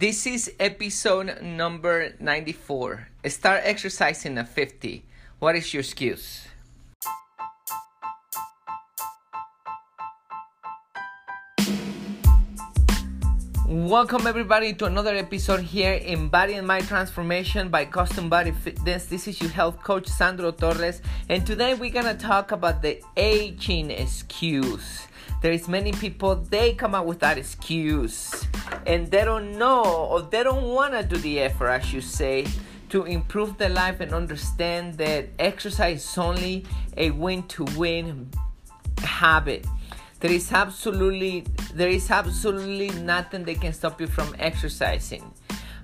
This is episode number 94. Start exercising at 50. What is your excuse? Welcome everybody to another episode here in Body and Mind Transformation by Custom Body Fitness. This is your health coach Sandro Torres, and today we're gonna talk about the aging excuse. There is many people they come up with that excuse, and they don't know or they don't wanna do the effort, I should say, to improve their life and understand that exercise is only a win-to-win habit there is absolutely there is absolutely nothing that can stop you from exercising.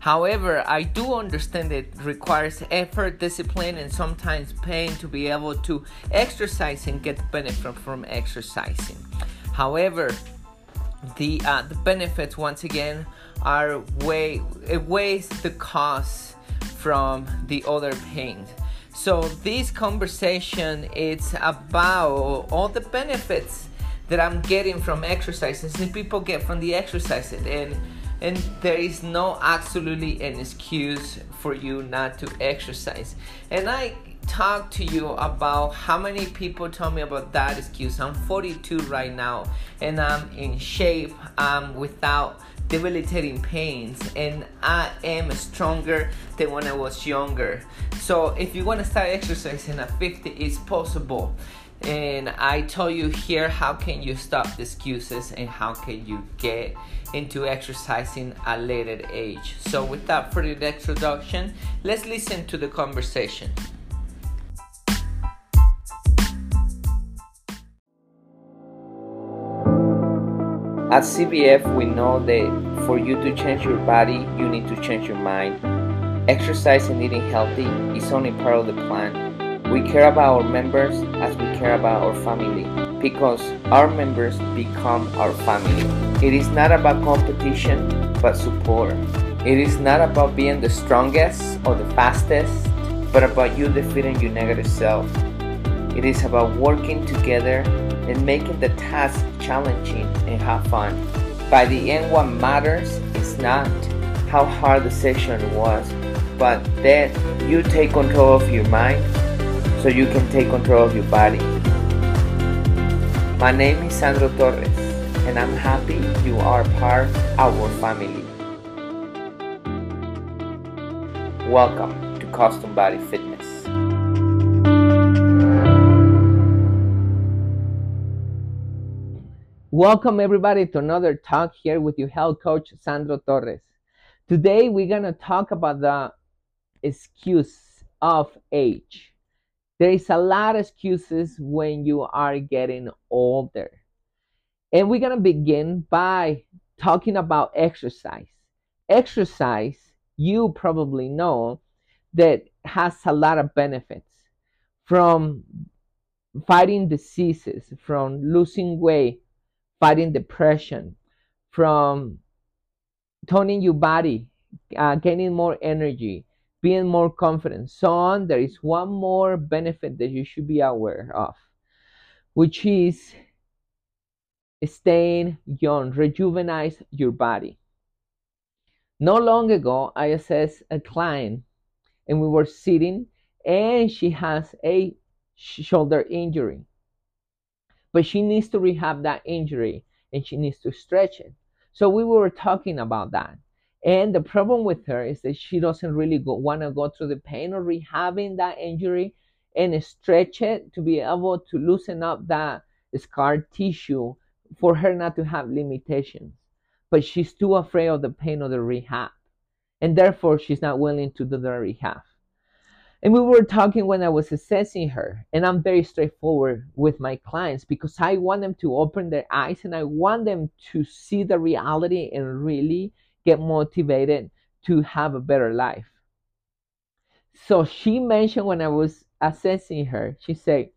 However, I do understand it requires effort, discipline, and sometimes pain to be able to exercise and get benefit from exercising. However, the uh, the benefits once again are way it weighs the cost from the other pain. So this conversation is about all the benefits that I'm getting from exercising and people get from the exercising and and there is no absolutely an excuse for you not to exercise and I talk to you about how many people tell me about that excuse I'm 42 right now and I'm in shape I'm without debilitating pains and I am stronger than when I was younger so if you want to start exercising at 50 it's possible and I tell you here how can you stop the excuses and how can you get into exercising at later age. So without further introduction, let's listen to the conversation. At CBF, we know that for you to change your body, you need to change your mind. Exercise and eating healthy is only part of the plan we care about our members as we care about our family because our members become our family. It is not about competition but support. It is not about being the strongest or the fastest but about you defeating your negative self. It is about working together and making the task challenging and have fun. By the end, what matters is not how hard the session was, but that you take control of your mind so you can take control of your body. My name is Sandro Torres, and I'm happy you are part of our family. Welcome to Custom Body Fitness. Welcome everybody to another talk here with your health coach Sandro Torres. Today we're going to talk about the excuse of age. There is a lot of excuses when you are getting older. And we're going to begin by talking about exercise. Exercise, you probably know that has a lot of benefits from fighting diseases, from losing weight, fighting depression, from toning your body, uh, gaining more energy, being more confident, so on, there is one more benefit that you should be aware of, which is staying young, rejuvenate your body. Not long ago, I assessed a client and we were sitting and she has a shoulder injury. But she needs to rehab that injury and she needs to stretch it. So we were talking about that. And the problem with her is that she doesn't really want to go through the pain of rehabbing that injury and stretch it to be able to loosen up that scar tissue for her not to have limitations. But she's too afraid of the pain of the rehab. And therefore, she's not willing to do the rehab. And we were talking when I was assessing her, and I'm very straightforward with my clients because I want them to open their eyes and I want them to see the reality and really get motivated to have a better life. So she mentioned when I was assessing her, she said,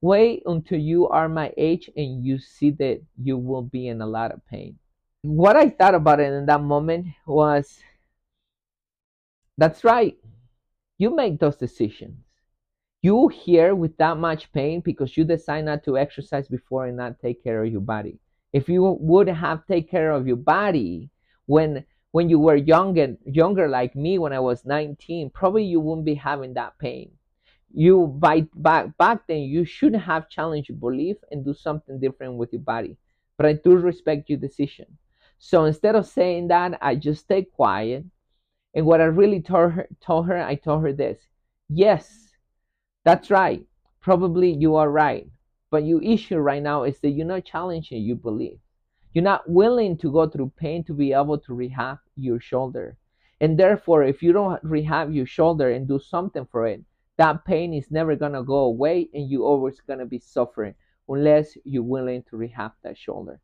Wait until you are my age and you see that you will be in a lot of pain. What I thought about it in that moment was that's right. You make those decisions. You here with that much pain because you decide not to exercise before and not take care of your body. If you would have take care of your body when when you were younger younger like me when I was 19, probably you wouldn't be having that pain. You by back back then you should have challenged your belief and do something different with your body. But I do respect your decision. So instead of saying that, I just stay quiet. And what I really told her, told her, I told her this: Yes, that's right. Probably you are right. But your issue right now is that you're not challenging your belief. You're not willing to go through pain to be able to rehab your shoulder. And therefore, if you don't rehab your shoulder and do something for it, that pain is never going to go away and you're always going to be suffering unless you're willing to rehab that shoulder.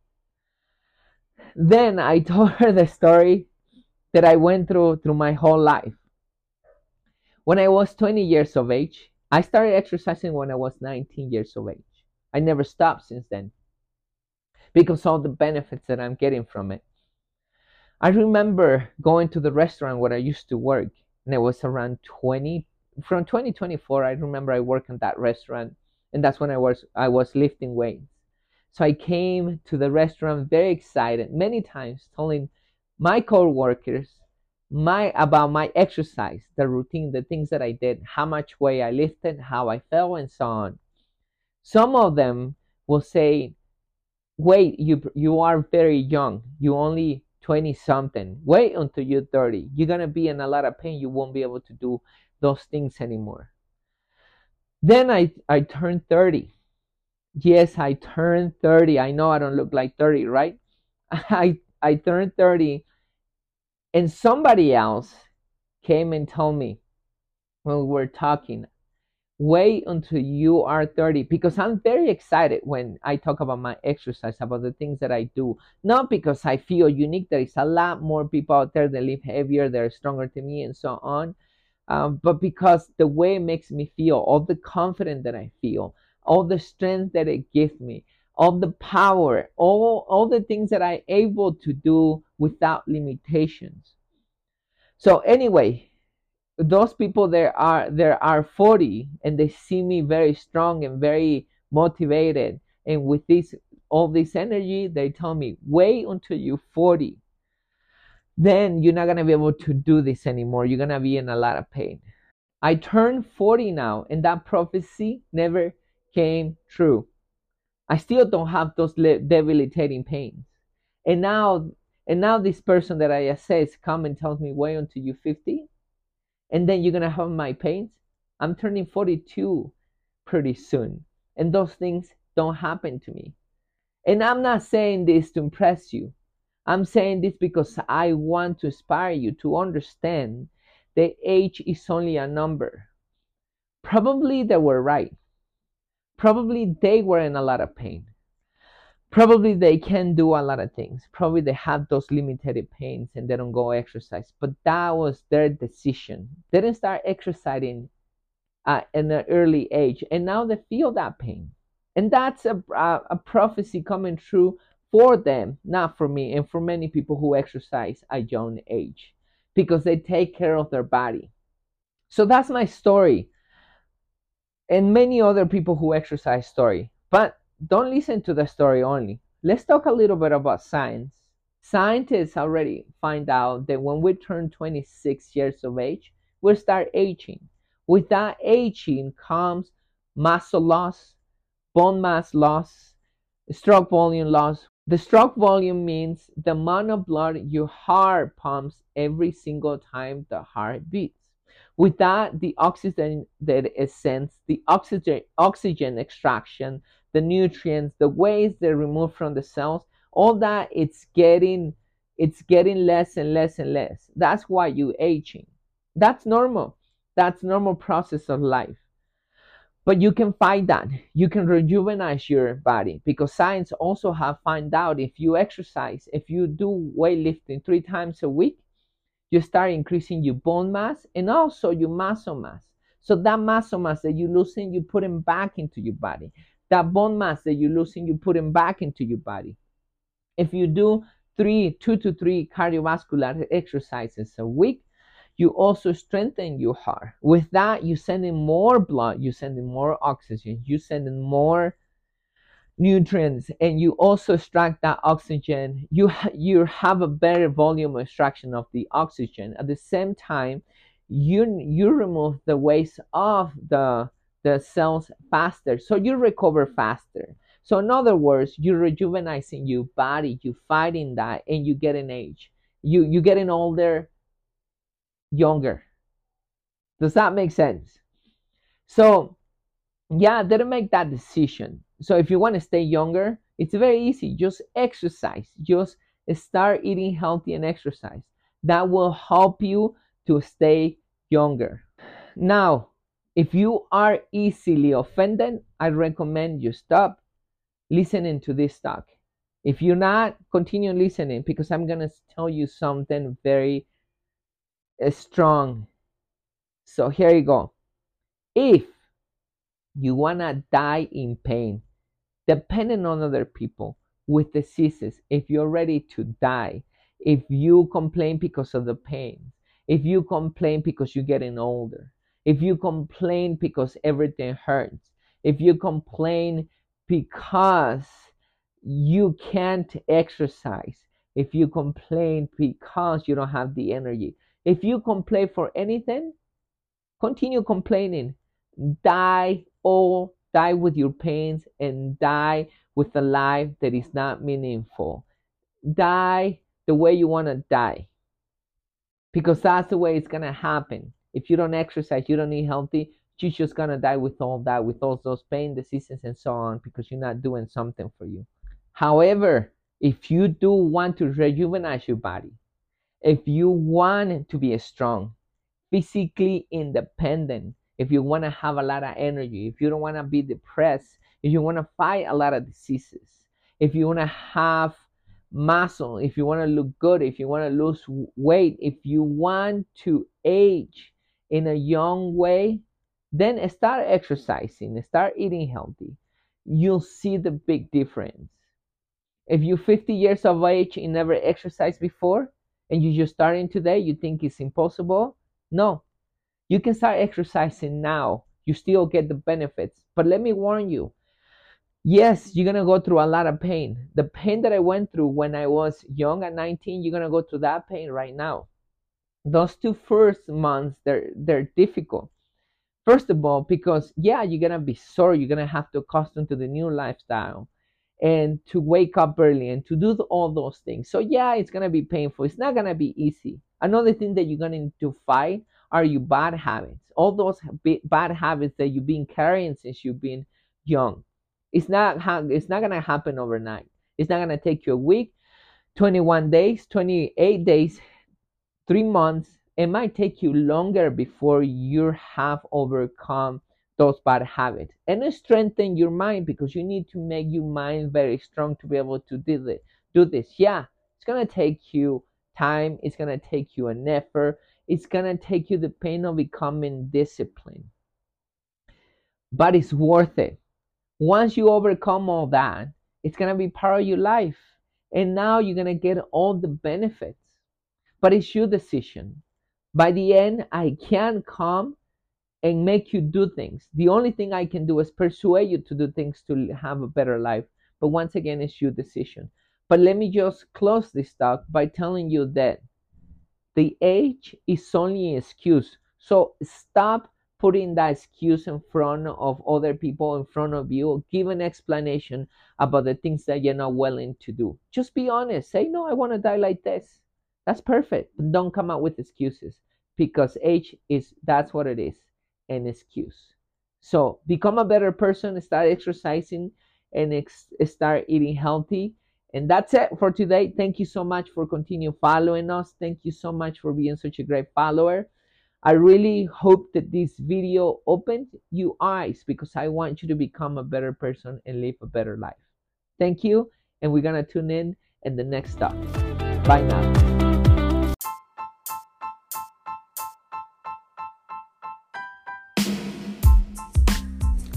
Then I told her the story that I went through through my whole life. When I was 20 years of age, I started exercising when I was 19 years of age. I never stopped since then because all the benefits that I'm getting from it. I remember going to the restaurant where I used to work, and it was around 20 from 2024. I remember I worked in that restaurant, and that's when I was I was lifting weights. So I came to the restaurant very excited, many times telling my co-workers my about my exercise, the routine, the things that I did, how much weight I lifted, how I felt, and so on. Some of them will say, wait you you are very young. You only 20 something wait until you're 30 you're going to be in a lot of pain. You won't be able to do those things anymore. Then i i turned 30 yes i turned 30 i know i don't look like 30 right? I i turned 30 and somebody else came and told me when we were talking wait until you are 30 because I'm very excited when I talk about my exercise, about the things that I do. Not because I feel unique, there is a lot more people out there that live heavier, they're stronger than me, and so on. Um, but because the way it makes me feel, all the confidence that I feel, all the strength that it gives me, all the power, all, all the things that I'm able to do without limitations. So, anyway, those people there are there are 40 and they see me very strong and very motivated. And with this all this energy they tell me wait until you're 40 then you're not going to be able to do this anymore. You're going to be in a lot of pain. I turned 40 now and that prophecy never came true i still don't have those debilitating pains and now and now this person that i assess come and tells me wait until you're 50 and then you're gonna have my pains. I'm turning 42 pretty soon, and those things don't happen to me. And I'm not saying this to impress you. I'm saying this because I want to inspire you to understand that age is only a number. Probably they were right. Probably they were in a lot of pain. Probably they can do a lot of things. Probably they have those limited pains and they don't go exercise. But that was their decision. They didn't start exercising uh, at an early age and now they feel that pain. And that's a, a, a prophecy coming true for them not for me and for many people who exercise at young age because they take care of their body. So that's my story and many other people who exercise story but don't listen to the story only. Let's talk a little bit about science. Scientists already find out that when we turn 26 years of age, we start aging. With that aging comes muscle loss, bone mass loss, stroke volume loss. The stroke volume means the amount of blood your heart pumps every single time the heart beats. With that, the oxygen that is sent, the oxygen, oxygen extraction, the nutrients, the waste they remove from the cells, all that it's getting it's getting less and less and less. That's why you aging. That's normal. That's normal process of life. But you can fight that. You can rejuvenate your body because science also have found out if you exercise, if you do weightlifting three times a week, you start increasing your bone mass and also your muscle mass. So that muscle mass that you're losing, you put it back into your body that bone mass that you're losing, you put them back into your body. If you do three, two to three cardiovascular exercises a week, you also strengthen your heart. With that, you send in more blood, you send in more oxygen, you send in more nutrients and you also extract that oxygen. You you have a better volume extraction of the oxygen. At the same time you you remove the waste of the the cells faster so you recover faster. So in other words you're rejuvenating your body you fighting that and you get an age. You you getting older younger. Does that make sense? So yeah didn't make that decision so if you want to stay younger it's very easy just exercise just start eating healthy and exercise that will help you to stay younger. Now, if you are easily offended, I recommend you stop listening to this talk. If you're not, continue listening because I'm going to tell you something very uh, strong. So here you go. If you want to die in pain, depending on other people with diseases, if you're ready to die, if you complain because of the pain, if you complain because you're getting older, if you complain because everything hurts, if you complain because you can't exercise, if you complain because you don't have the energy, if you complain for anything, continue complaining. Die all, die with your pains, and die with a life that is not meaningful. Die the way you want to die because that's the way it's gonna happen. If you don't exercise, you don't eat healthy, you're just gonna die with all that, with all those pain, diseases, and so on, because you're not doing something for you. However, if you do want to rejuvenate your body, if you want to be strong, physically independent, if you want to have a lot of energy, if you don't want to be depressed, if you want to fight a lot of diseases, if you want to have muscle, if you want to look good, if you want to lose weight, if you want to age in a young way, then start exercising, start eating healthy. You'll see the big difference. If you're 50 years of age and never exercised before, and you're just starting today, you think it's impossible? No. You can start exercising now. You still get the benefits. But let me warn you yes, you're gonna go through a lot of pain. The pain that I went through when I was young at 19, you're gonna go through that pain right now. Those two first months, they're they're difficult. First of all, because yeah, you're gonna be sore, you're gonna have to accustom to the new lifestyle and to wake up early and to do all those things. So yeah, it's gonna be painful. It's not gonna be easy. Another thing that you're gonna need to fight are your bad habits. All those bad habits that you've been carrying since you've been young it's not it's not gonna happen overnight. It's not gonna take you a week, 21 days, 28 days, three months. It might take you longer before you have overcome those bad habits and strengthen your mind because you need to make your mind very strong to be able to do this. Do this. Yeah, it's gonna take you time. It's gonna take you an effort. It's gonna take you the pain of becoming disciplined, but it's worth it once you overcome all that, it's going to be part of your life. And now you're going to get all the benefits. But it's your decision. By the end, I can't come and make you do things. The only thing I can do is persuade you to do things to have a better life. But once again, it's your decision. But let me just close this talk by telling you that the age is only an excuse. So stop putting that excuse in front of other people in front of you give an explanation about the things that you're not willing to do. Just be honest. Say no i want to die like this. That's perfect but don't come out with excuses because age is that's what it is an excuse. So become a better person start exercising and ex- start eating healthy and that's it for today thank you so much for continue following us thank you so much for being such a great follower I really hope that this video opened your eyes because I want you to become a better person and live a better life. Thank you, and we're gonna tune in in the next stop. Bye now.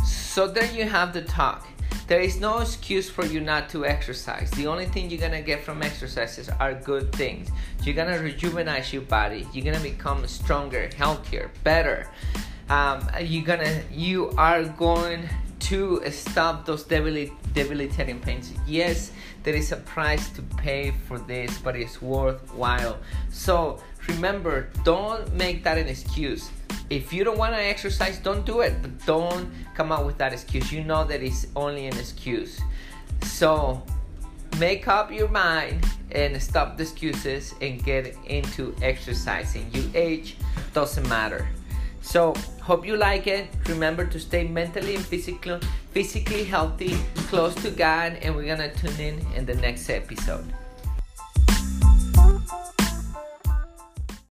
So there you have the talk. There is no excuse for you not to exercise. The only thing you're gonna get from exercises are good things. You're gonna rejuvenate your body. You're gonna become stronger, healthier, better. Um, you're gonna, you are going to stop those debilitating debilitating pains. Yes, there is a price to pay for this, but it's worthwhile. So remember, don't make that an excuse. If you don't want to exercise, don't do it. But don't come out with that excuse. You know that it's only an excuse. So make up your mind and stop the excuses and get into exercising. Your age doesn't matter. So hope you like it. Remember to stay mentally and physically physically healthy, close to God, and we're gonna tune in in the next episode.